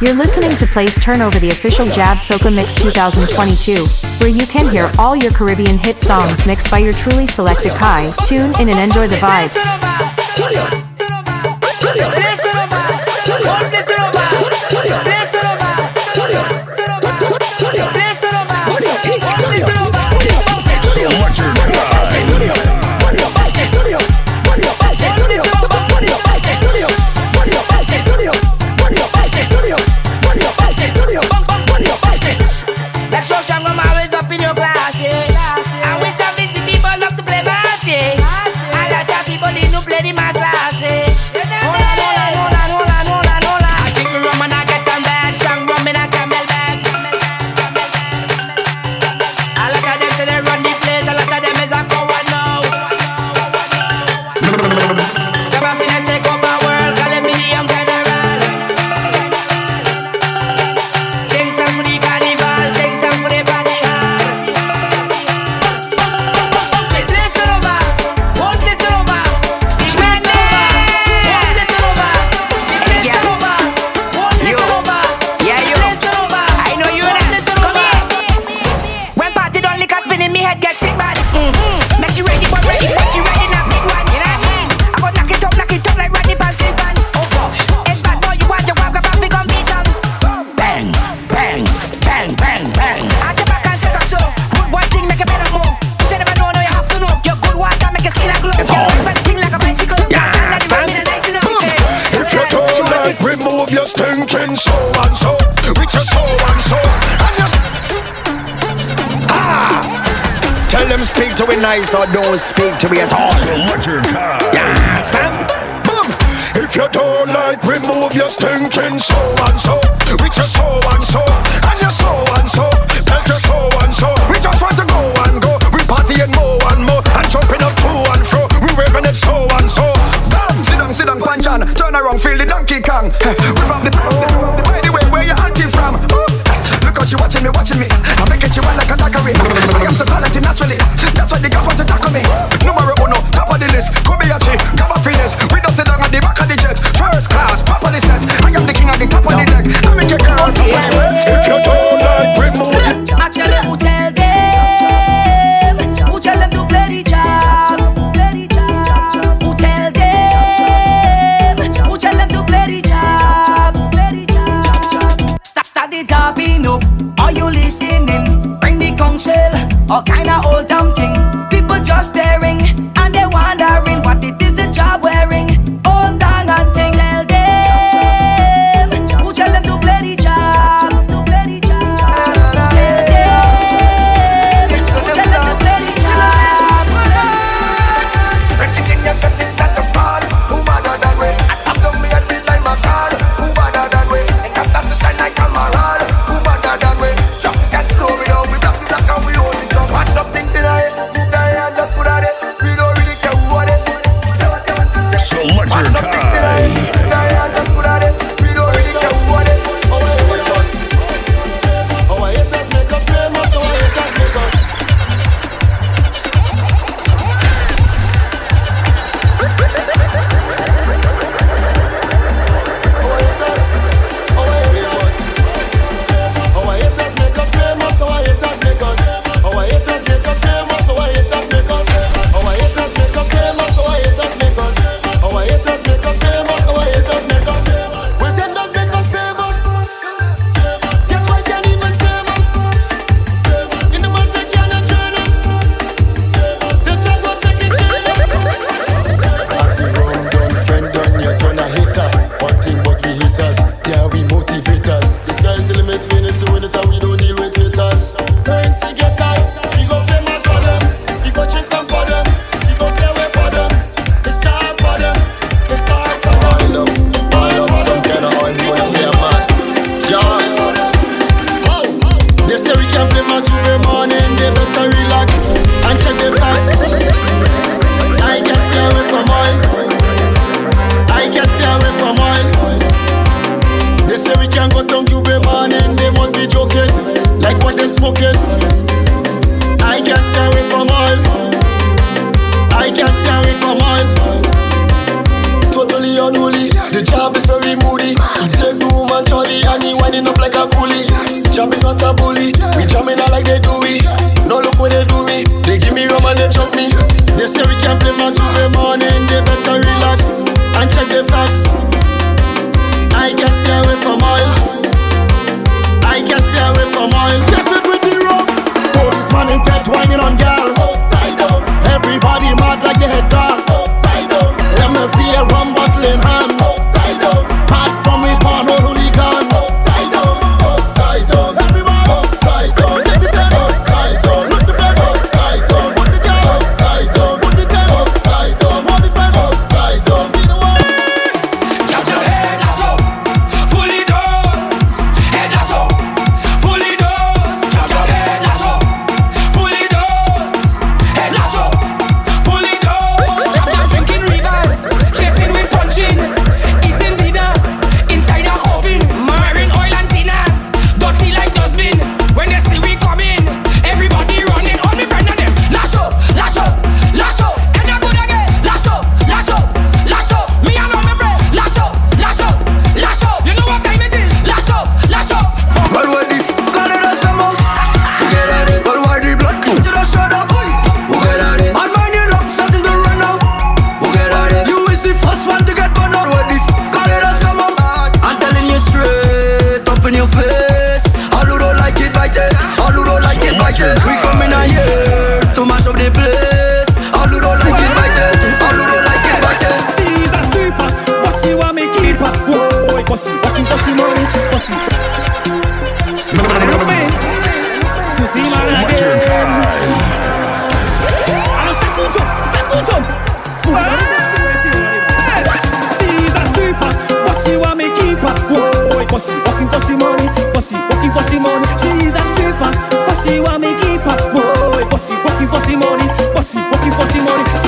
You're listening to Place Turn Ova, the official Jab Soca Mix 2022, where you can hear all your Caribbean hit songs mixed by your truly Selecta Kai. Tune in and enjoy the vibes. Nice or don't speak to me at all. Yeah, stand. Boom. If you don't like, remove your stinking so and so. With your so and so. And your so and so. Belt your so and so. We just want to go and go. We partying more and more. And jumping up to and fro. We raving it so and so. Bam. Sit down, sit down, punch on. Turn around, feel the Donkey Where you from. She watching me, watching me. I'm making you run like a daiquiri. I am so talented naturally. the fact pussy, working for some money. She is a stripper, pussy want me keep her. Boy, pussy working for some money, pussy working for some money.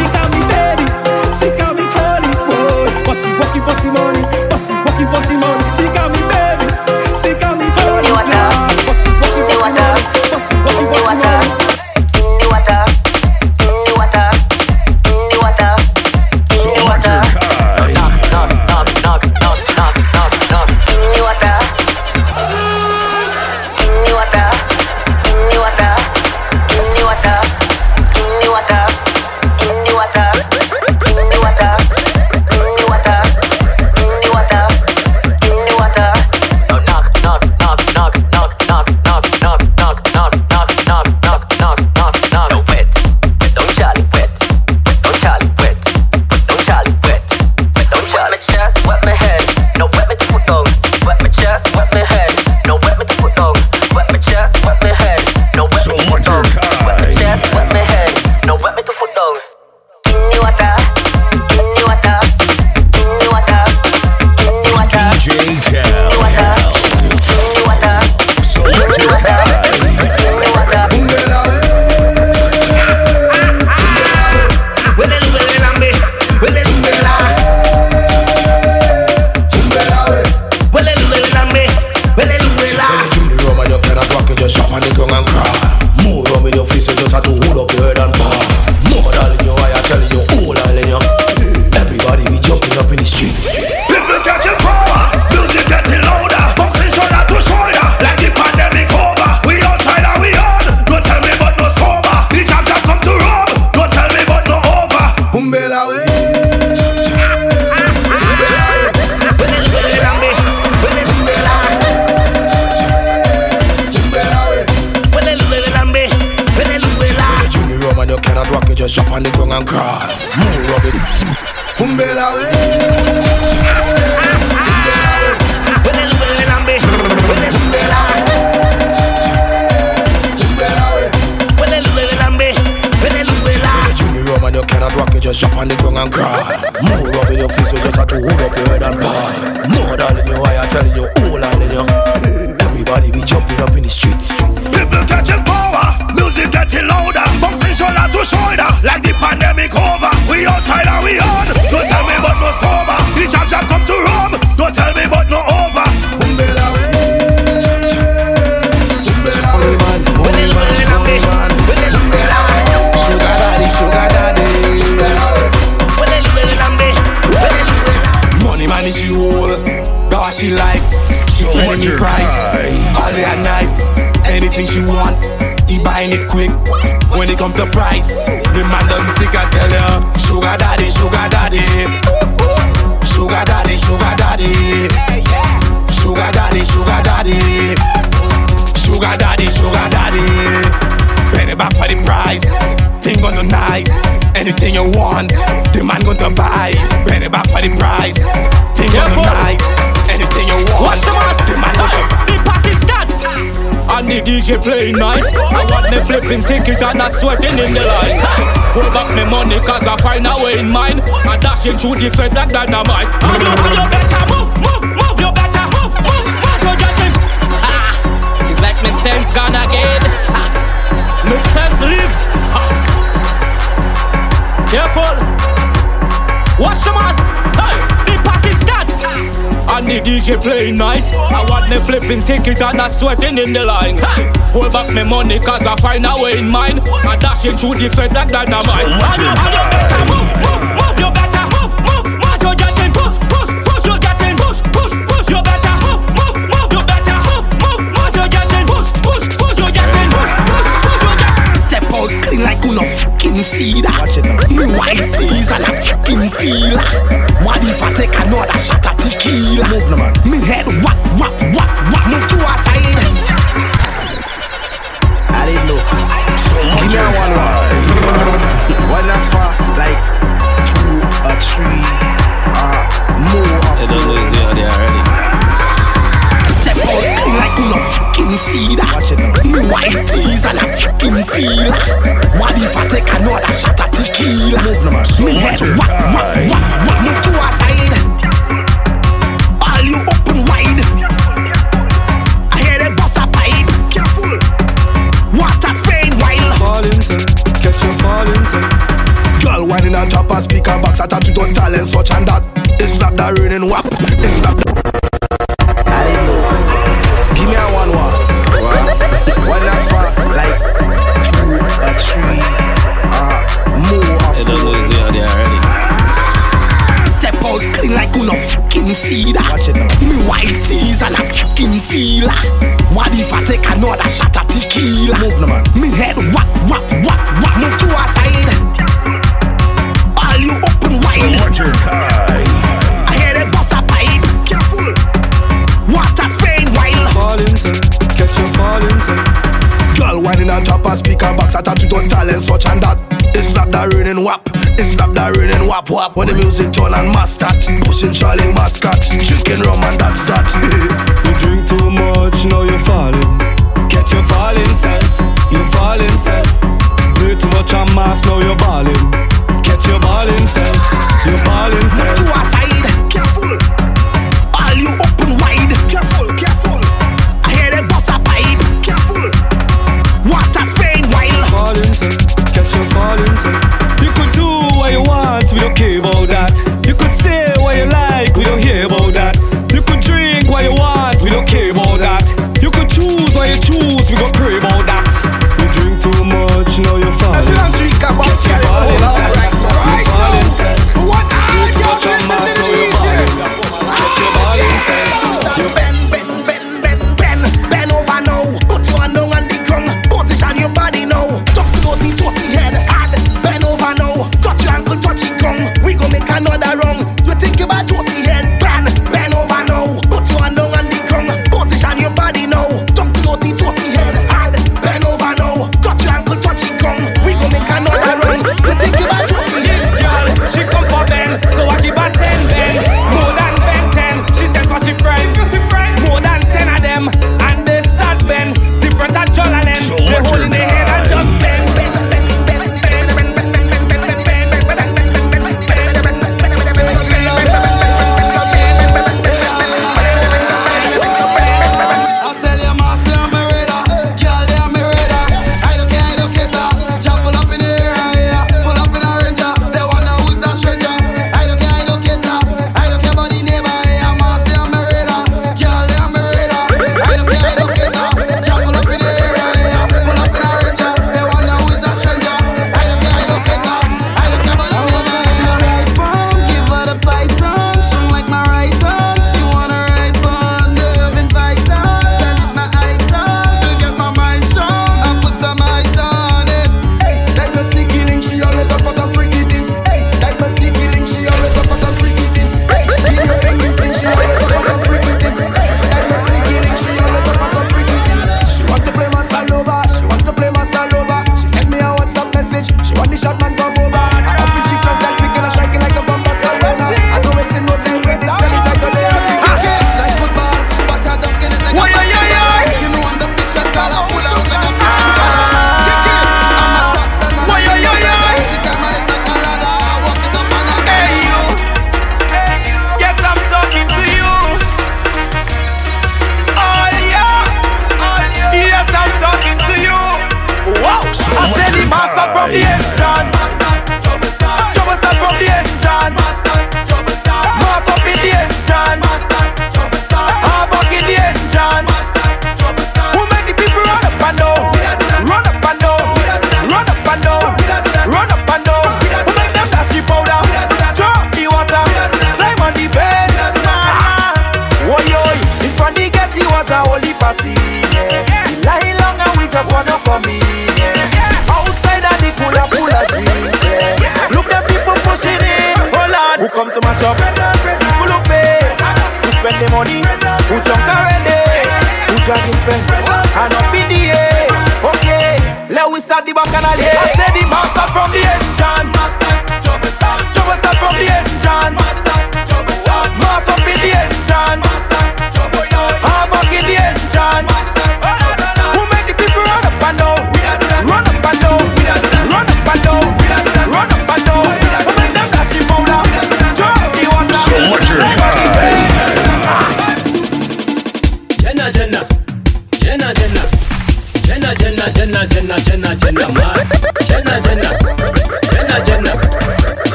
It come to price, the man doesn't stick. I tell her, sugar daddy, sugar daddy, sugar daddy, sugar daddy, sugar daddy, sugar daddy, sugar daddy, sugar daddy. Penny back for the price. Thing gonna nice. Anything you want, the man gonna buy. Penny back for the price. Thing gonna nice. Anything you want, What's the mask? And the DJ playing nice. I want me flipping tickets and not sweating in the line. Hold back me money cause I find a way in mine. I dashing through the fence like dynamite. And you, and you better move, move, move. You better move, move, move. So get him. Ha! It's like me sense gone again. Ha! Me sense live. Ha! Careful. Watch the mask. Hey. And the DJ playing nice. I want me flipping tickets and not sweating in the line. Hey, hold back me money cause I find a way in mine. I dashing through the fence like dynamite. And you, and you better see that. Watch it now. Me white tees and a fucking feel. What if I take another shot at tequila? Move no man. Me head whack, whack, whack, whack. Move to our side. I didn't know. Give me a one one. One that's for like two or three you no fucking see that. Watch it now. Me white tees and a fucking feel. What if I take another shot at tequila? Move no man. Me head whack, whack, whack, whack. Move to our side. All you open wide. I hear the bust a pipe. Careful. Water spraying wild. Falling, son. Catch you falling, son. Girl whining on top of speaker box attitude on talent such and that. It's not the raining whap. It's not the. That. Watch it now. Me white and a fucking feel. What if I take another shot at tequila? Move no man. Me head whack, whack, whack, whack. Move to our side. All you open wide. I hear the bust a pipe. Careful. Water spraying wild. Falling, son. Catch you falling, son. Girl whining on top of speaker box attitude on talent such and that. It's not the raining whap. It's not the raining whap whap. When the music turn and master. Pushing Charlie mascot. Drinking rum and that's that. You drink too much, now you're falling. Catch your falling, self. You falling, self. Play too much on mass, now you're balling. Catch you balling, self. You balling, self.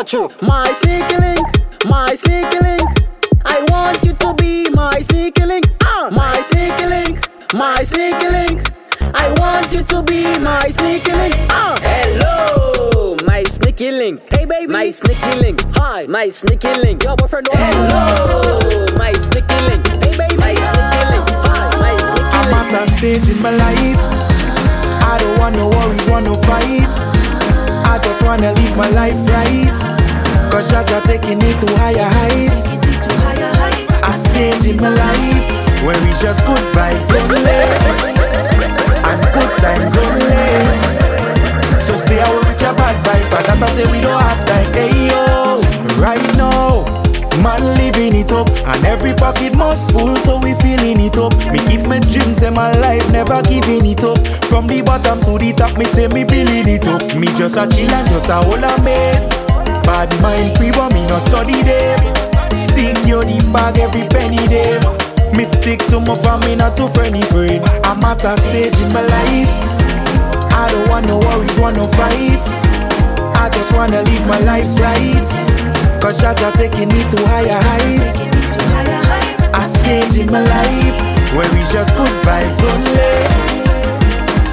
got you. My sneaky link, my sneaky link. I want you to be my sneaky link. Uh, my sneaky link, my sneaky link. I want you to be my sneaky link. Uh. Hello, my sneaky link. Hey baby, my sneaky link. Hi, my sneaky link. Your boyfriend. Don't Hello, my sneaky link. Hey baby, my sneaky link. Hi, my sneaky link. I'm at a stage in my life wanna live my life right. Cause Jah taking me to higher heights. I stayed in my life where we just good vibes only. And good times only. So stay away with your bad vibes. And that's I say we don't have time. Hey yo, right now. Man living it up, and every pocket must full, so we filling it up. Me keep my dreams them alive, never giving it up. From the bottom to the top, me say me building it up. Me just a chill and just a hold a mate. Bad mind pre me no study them. Sink your deep bag, every penny them. Me stick to my family, not to friendly friend. I'm at a stage in my life. I don't want no worries, want no fight. I just wanna live my life right. Cause Jaja taking me to higher heights. I stage in my life where we just good vibes only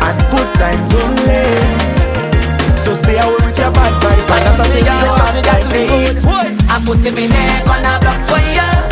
and good times only. So stay away with your bad vibes I'm not thing you don't have time I put in my neck on a block for you.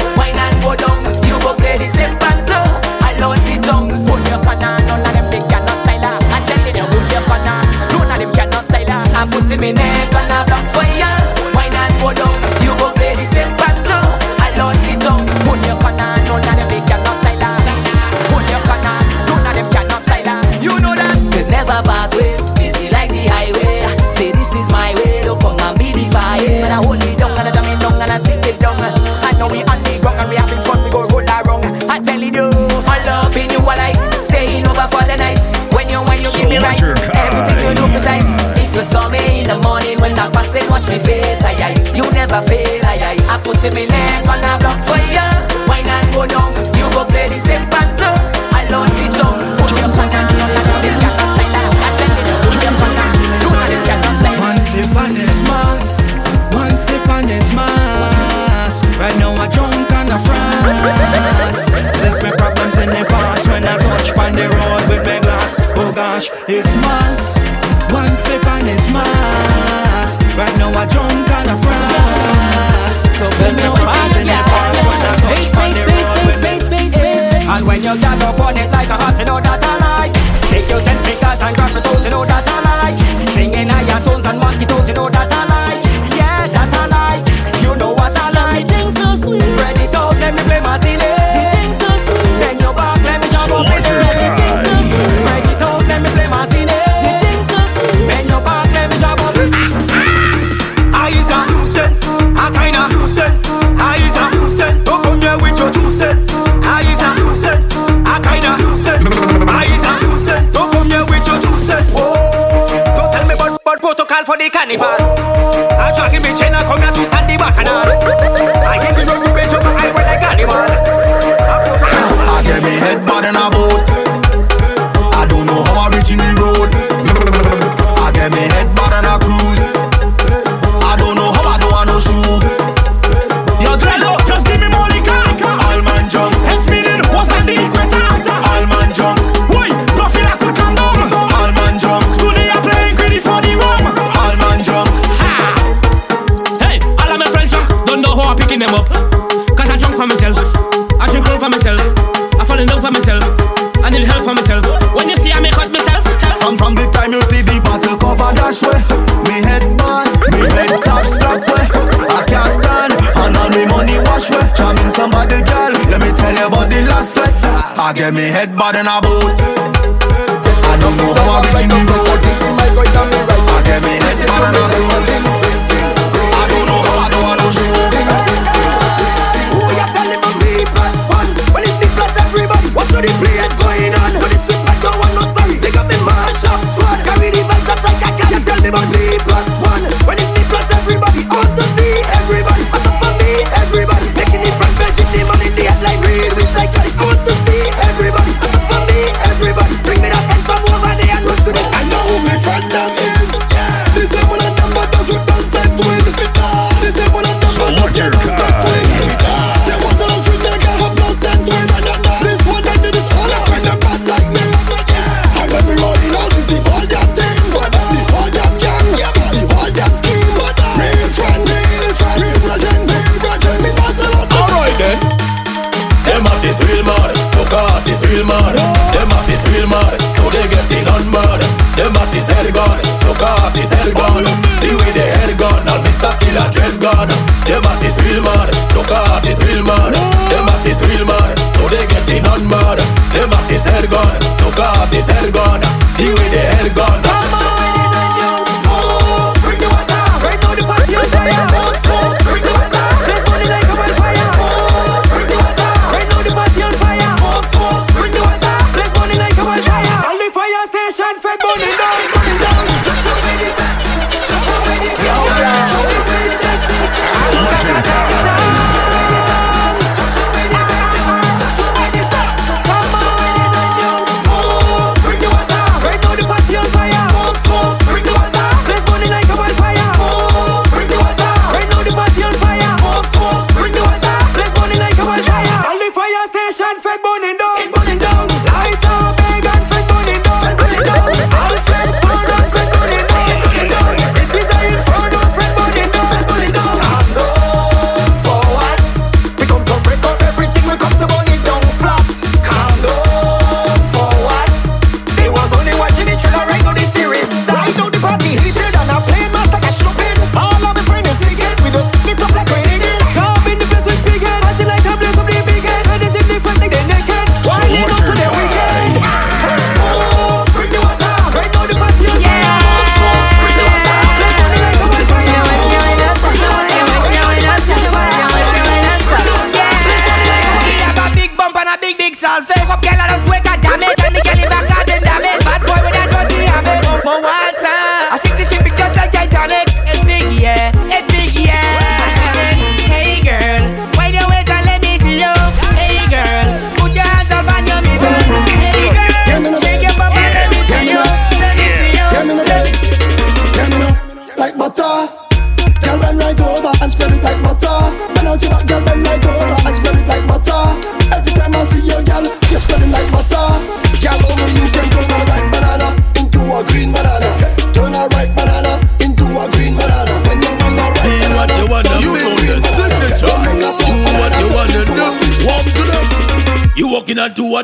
carnival. I drag in me chain, I come here to Get me head bad in a boot.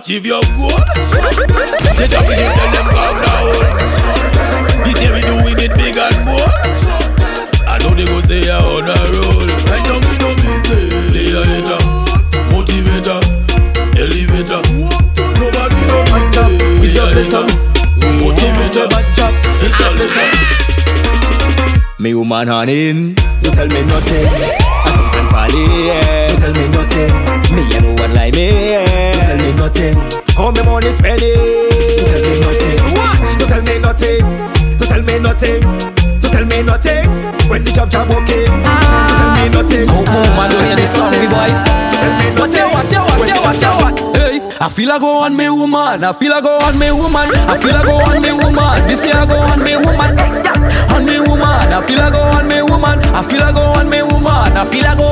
Achieve your goal. The championship tell them calm down. This year we doing it big and bold. I know they go say I on a roll. Right now me no busy. Leader, motivator, elevator. Nobody no busy. Leader, motivator, installator. Me woman honey, feel I go on me woman. I feel I go on me woman. I feel I go on me woman. This year I go on me woman. On me woman. I feel I go on me woman. I feel I go on me woman. I feel I go.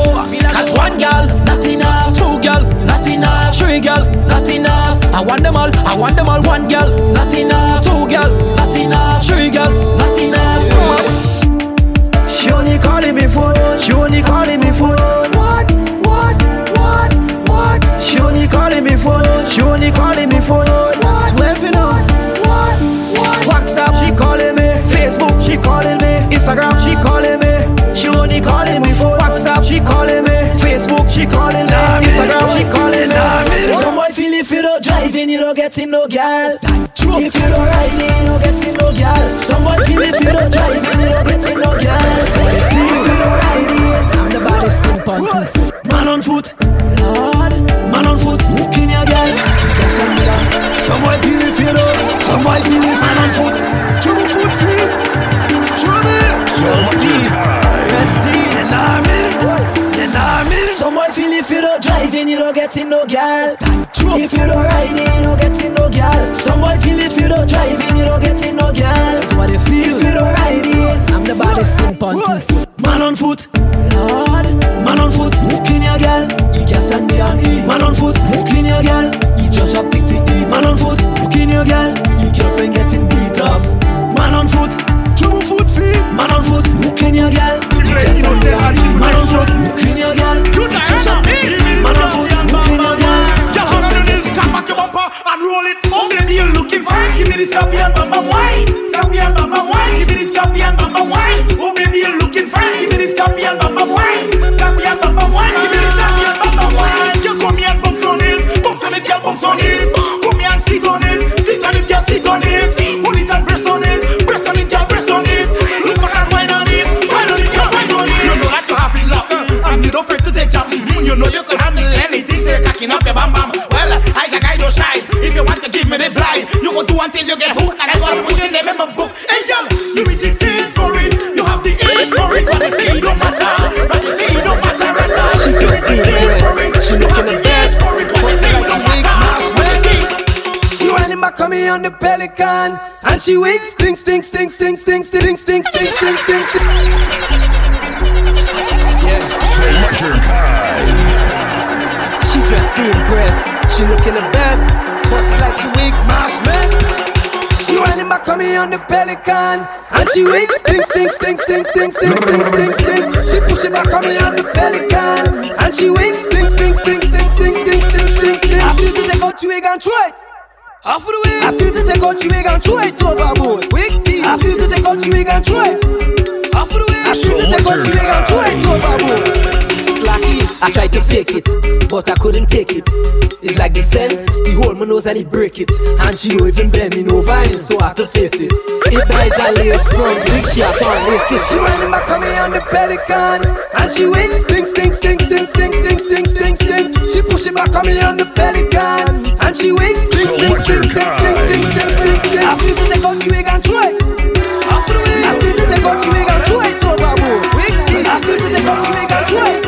Cause one girl, not enough. Two girl, not enough. Three girl, not enough. I want them all. I want them all. One girl, not enough. Two girl, not enough. Three girl, not enough. She only calling me phone. She only calling me phone. Calling me phone. She only calling me phone. What? Twelve you know. What? What? WhatsApp she calling me. Facebook she calling me. Instagram she calling me. She only calling me phone. WhatsApp she calling me. Facebook she calling me. Instagram she calling me. Some boy feel if you don't driving, you don't getting no gal. If you don't riding, you don't getting no gal. Some boy feel if you don't driving, you don't getting no gal. If you don't riding, I'm the baddest thing on two foot. Man on foot, Lord. Man on foot, walking your gal. Some boy feel if you don't. Some boy feel if man on foot. Two foot free. Rusty, Rusty, if you don't driving, you don't getting no gal. If you don't riding, you don't getting no gal. Some boy feel if you don't driving, you don't getting no gal. That's what they feel. If you don't riding, I'm the baddest thing on two foot. Man on foot, Lord. Man on foot, clean your gal. You gas and the and E. Man on foot, clean your gal. You just have thing to eat. Man on foot, clean your gal. Your girlfriend getting beat off. Man on foot, on the pelican And she wakes, stink, stink, stink, stink, stink, stink, stink, stink, stink, stink, stink Selecta Kai. She dressed to impress She looking the best But like she wig mash mess She running back on me on the pelican And she wakes, stink, stink, stink, stink, stink, stink, stink, stink, stink She push it back on me on the pelican And she wakes, stink, stink, stink, stink, stink, stink, stink, stink, stink I feel to take out your wig and throw it Off of the way. I feel to take out your wig and throw it overboard. Quick, I feel to take out your wig and throw it. Off of the way. I feel to take out your wig and throw overboard. Slacky, I tried to fake it, but I couldn't take it. It's like the scent, he hold my nose and he break it. And she don't even bend me over, and so I have to face it. It dies a lace from big shot on lace it. She running back on me on the pelican, and she wings, stink, stink, stink, stink, stink, stink, stink, stink, stink. She back on me on the pelican, and she wings, stink, stink, stink, stink, stink, stink, stink, stink, stink. I feel to take out your wig and throw it. The way. I feel to take out your wig and throw it overboard. I feel to take out your wig and throw it.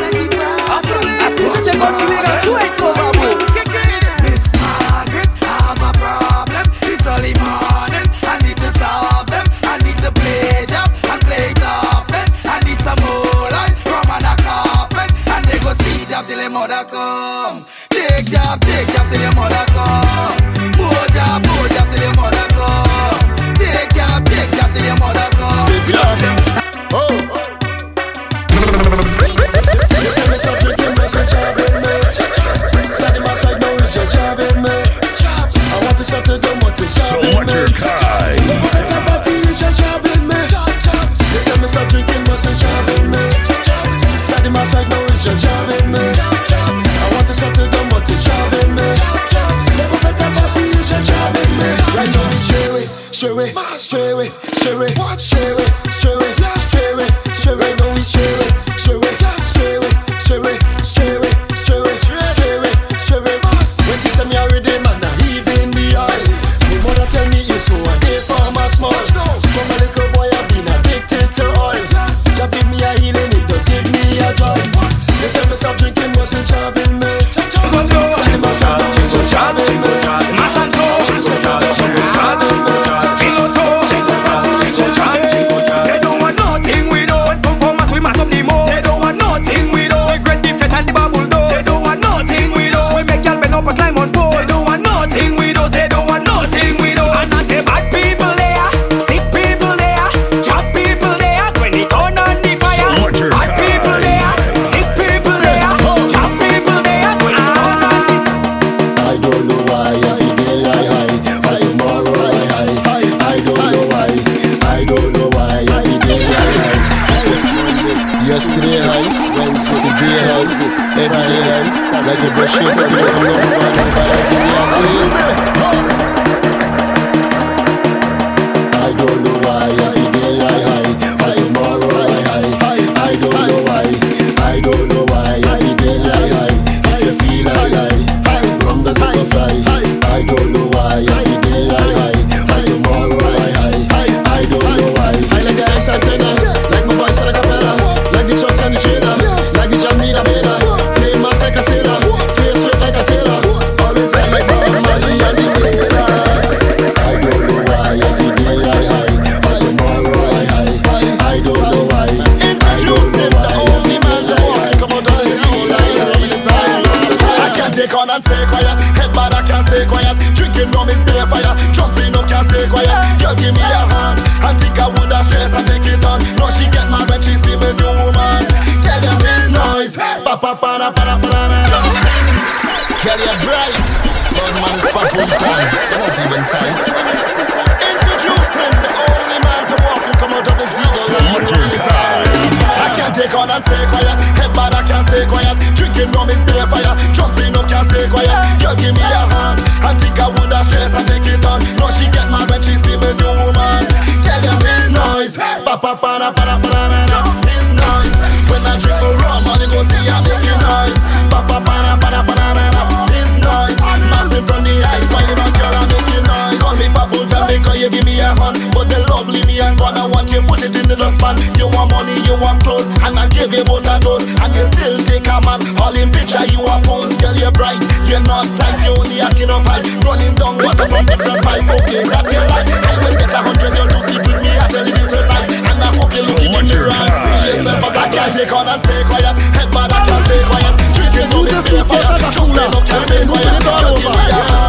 house and I give you both a dose. And you still take a man, all in picture you are pose. Girl, you're bright, you're not tight, you only acting up high. Running down water from different pipe, okay, that you right. I will get a hundred, you'll do sleep with me, I tell you tonight. And I hope you're so looking in the mirror and see yourself as I can take on and stay quiet. Head bad, I can stay quiet. Drinking, no, it's safe, I can't. Chewing up, can't stay quiet. All over.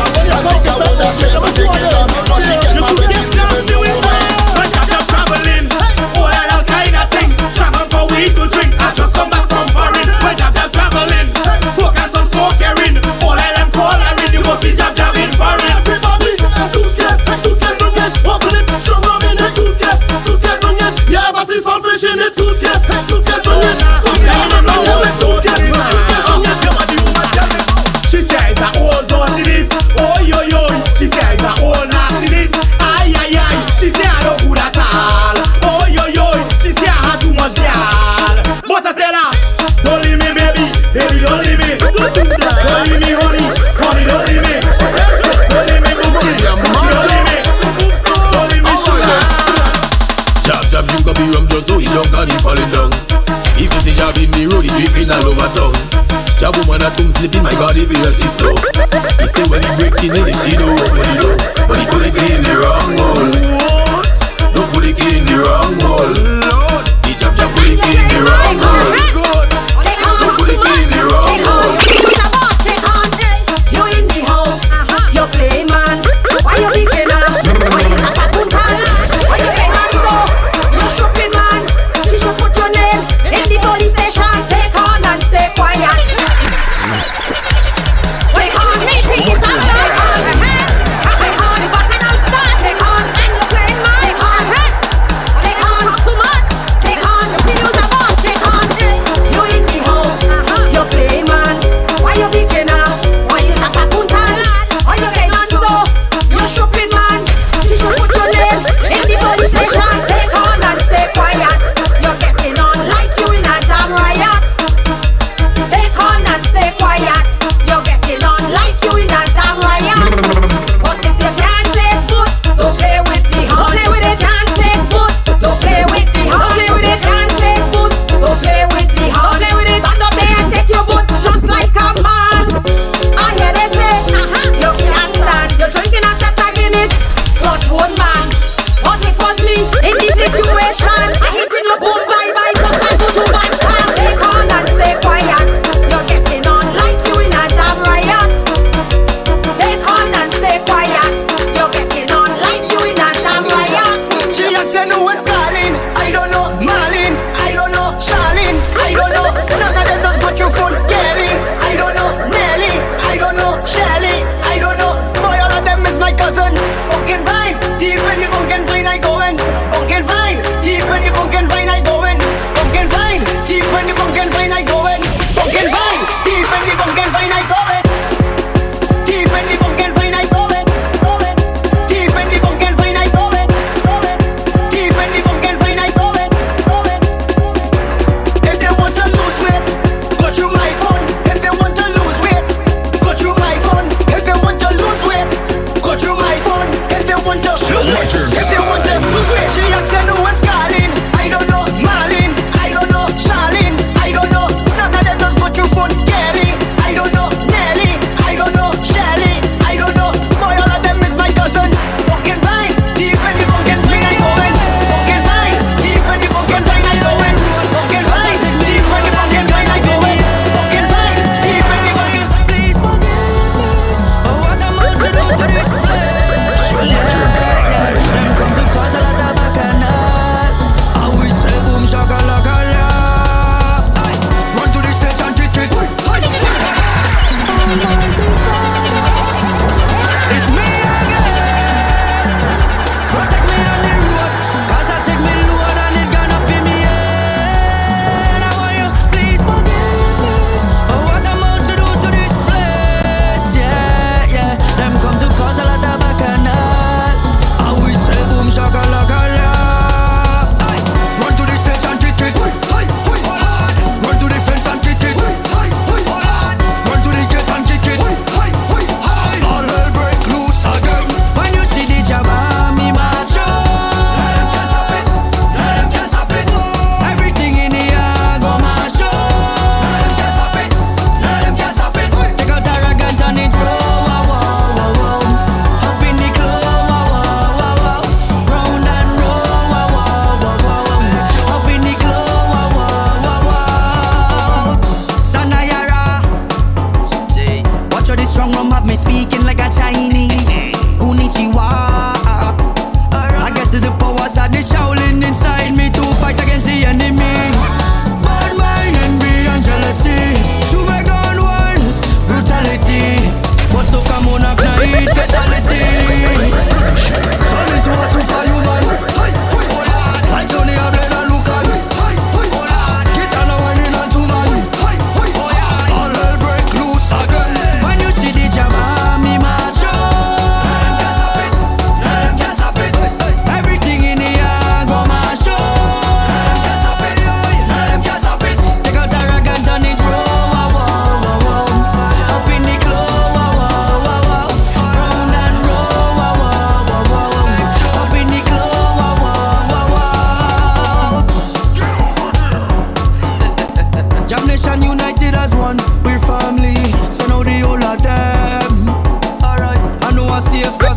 all over town. That woman at home sleeping, my God, even her sister. He say when he break in, if she don't open the door, but he put it in the wrong hole. Don't put it in the wrong hole.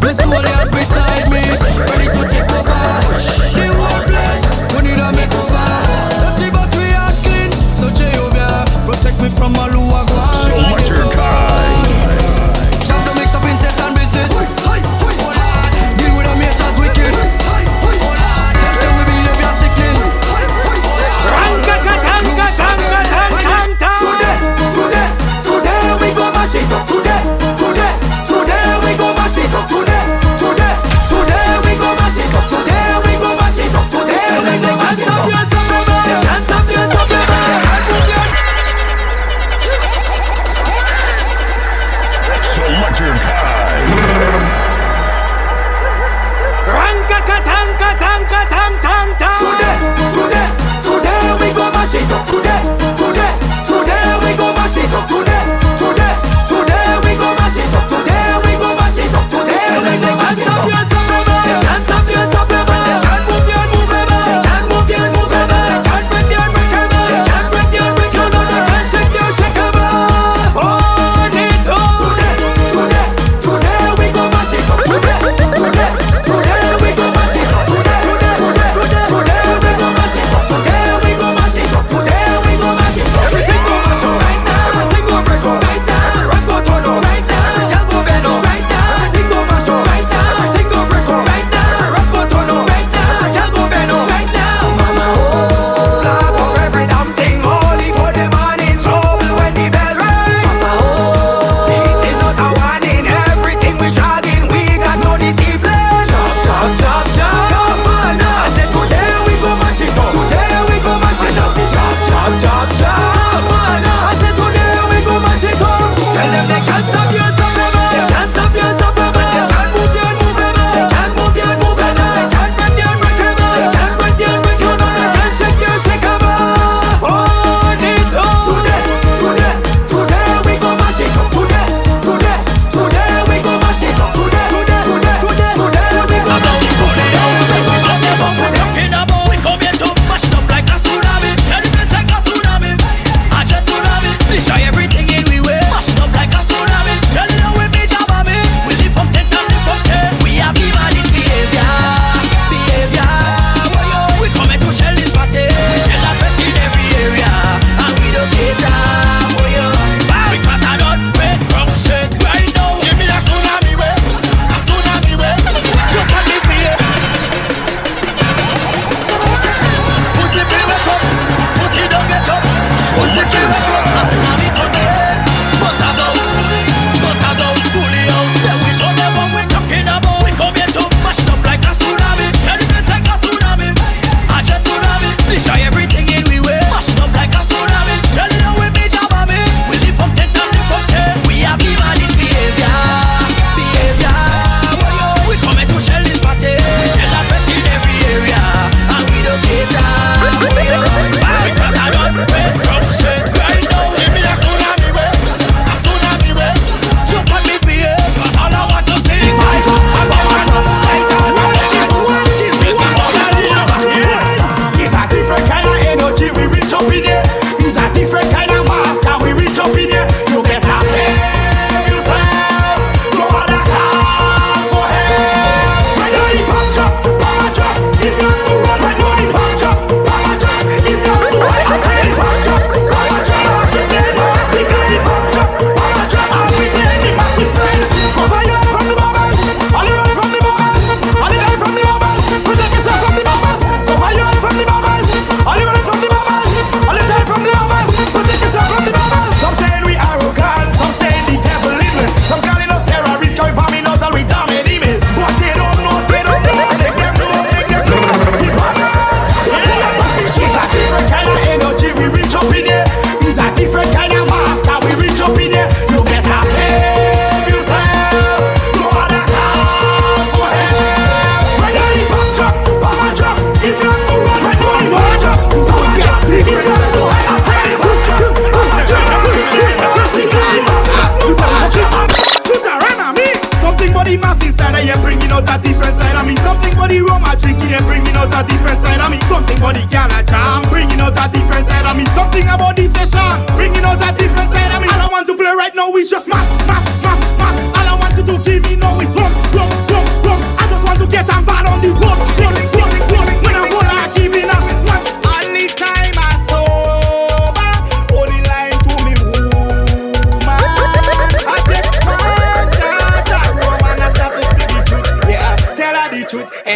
Me soul beside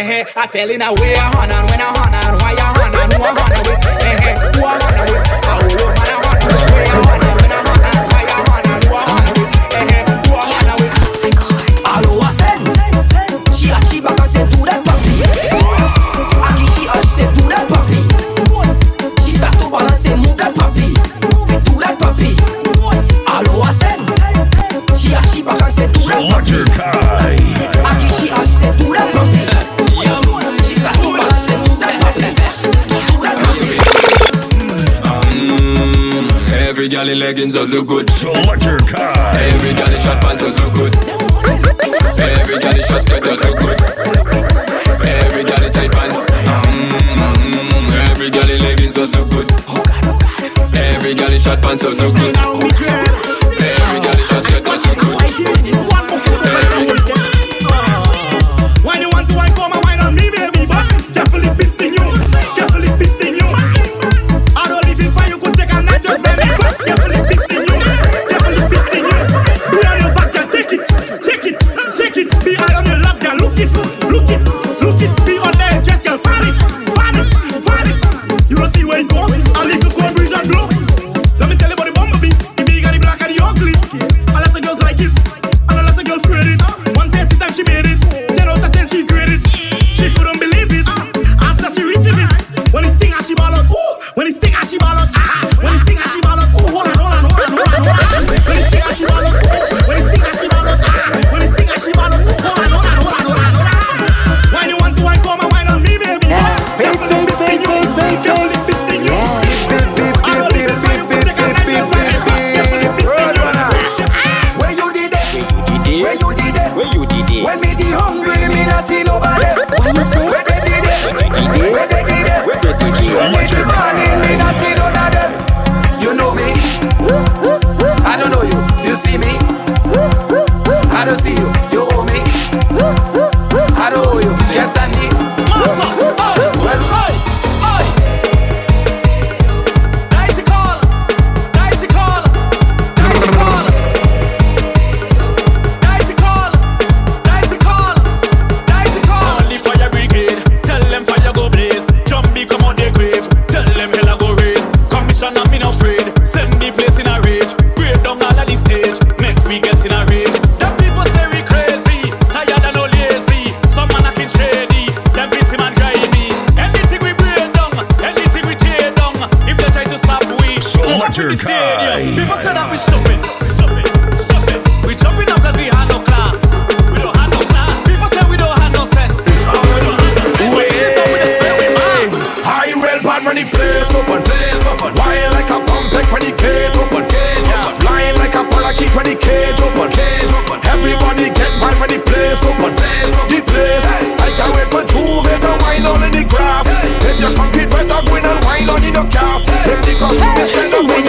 Eh, eh, I tell in a way I honor when I honor, why I who I honor with, eh, eh, who I honor with. leggings does look good. Electrica. Every girl in short pants does look good. Every girl in short skirt does look good. Every girl in tight pants. Mm-hmm. Every girl in leggings does look good. Every girl in short pants does look good. Every girl in short skirt does look good.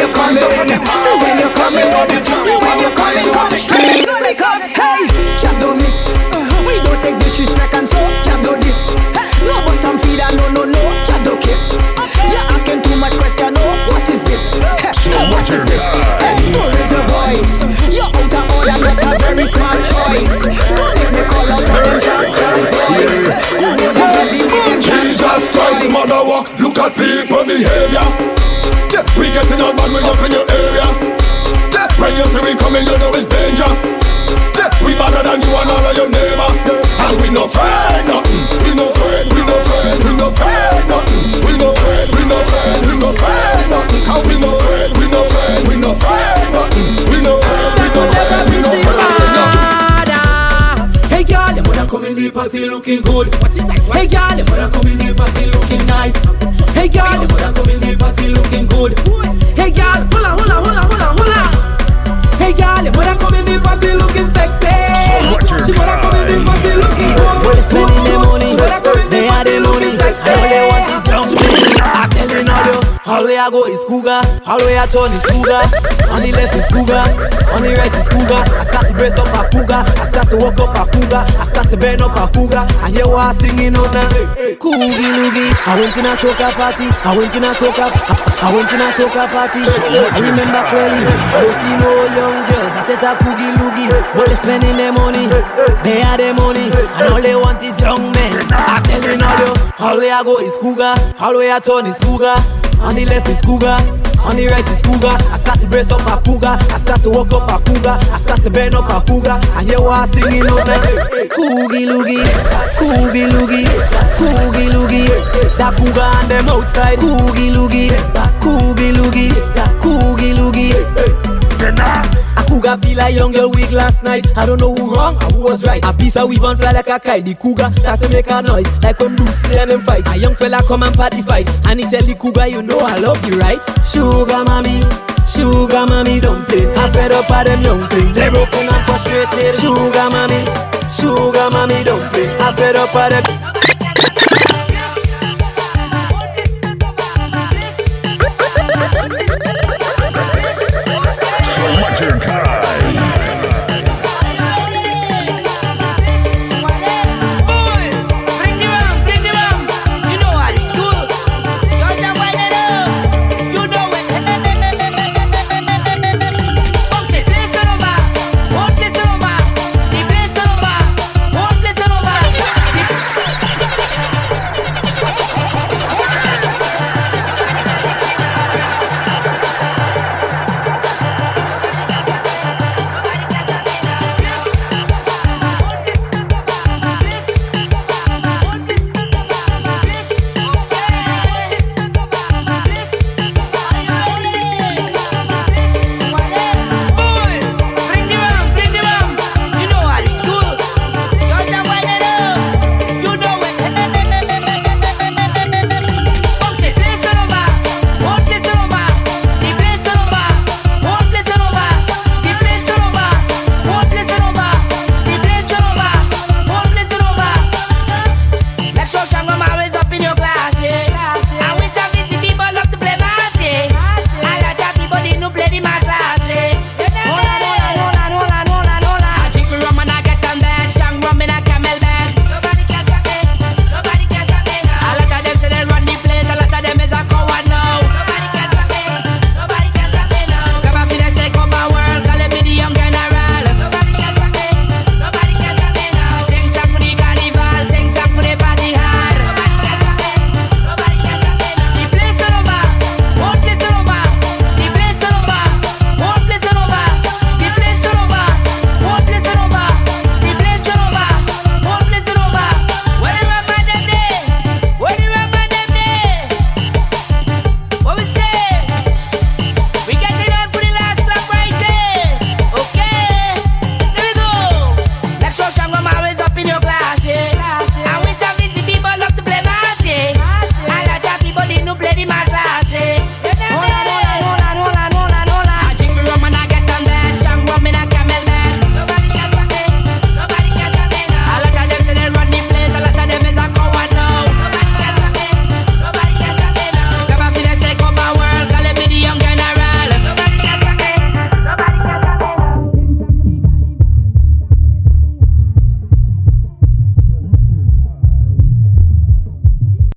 you coming, so when you coming, you you see we coming, you know it's danger. Yeah. We better than you and all of your neighbor. Yeah. And we no afraid nothing. We no afraid, we no afraid, we no afraid nothing. We no afraid, we no afraid, we no afraid nothing. Cause we no afraid, we no afraid, we no afraid nothing. We no afraid, we no afraid, we no afraid. Hey girl, your mother come in the party looking good. Hey girl, your mother come in the party looking nice. Hey girl, your mother come in the party looking good. Hey girl, hola hola hola hola. Hey girl, your mother come in the party looking sexy. She wanna come in the party looking good. But spending the money, they are the money. Sexy. I really want this young I ah, tell you now, all way I go is cougar, all way I turn is cougar. On the left is cougar, on the right is cougar. I start to brace up a cougar, I start to walk up a cougar, I start to bend up a cougar, and you are singing all night. Coogie loogie. I went in a soca party, I went in a soca, I went in a soca party. I remember clearly, I don't see no young girls. I said a coogie loogie, but they spending their money, they had their money, and all they want is young men. I tell you now, yo, all way I go is cougar, all way I turn is cougar. On the left is cougar, on the right is cougar. I start to brace up a cougar, I start to walk up a cougar, I start to bend up a cougar, and what I singing on now. Coogie loogie, coogie loogie, coogie loogie. That cougar and them outside. Coogie loogie, coogie loogie, coogie loogie. A cougar be like young girl weak last night. I don't know who wrong or who was right. A piece of weave on fly like a kite. The cougar start to make a noise like when Bruce Lee and them fight. A young fella come and party fight, and he tell the cougar, you know I love you, right? Sugar mommy. Sugar mommy dumpling, I fed up of them young things. They broken and frustrated. Sugar mommy, sugar mommy dumpling, I fed up of them.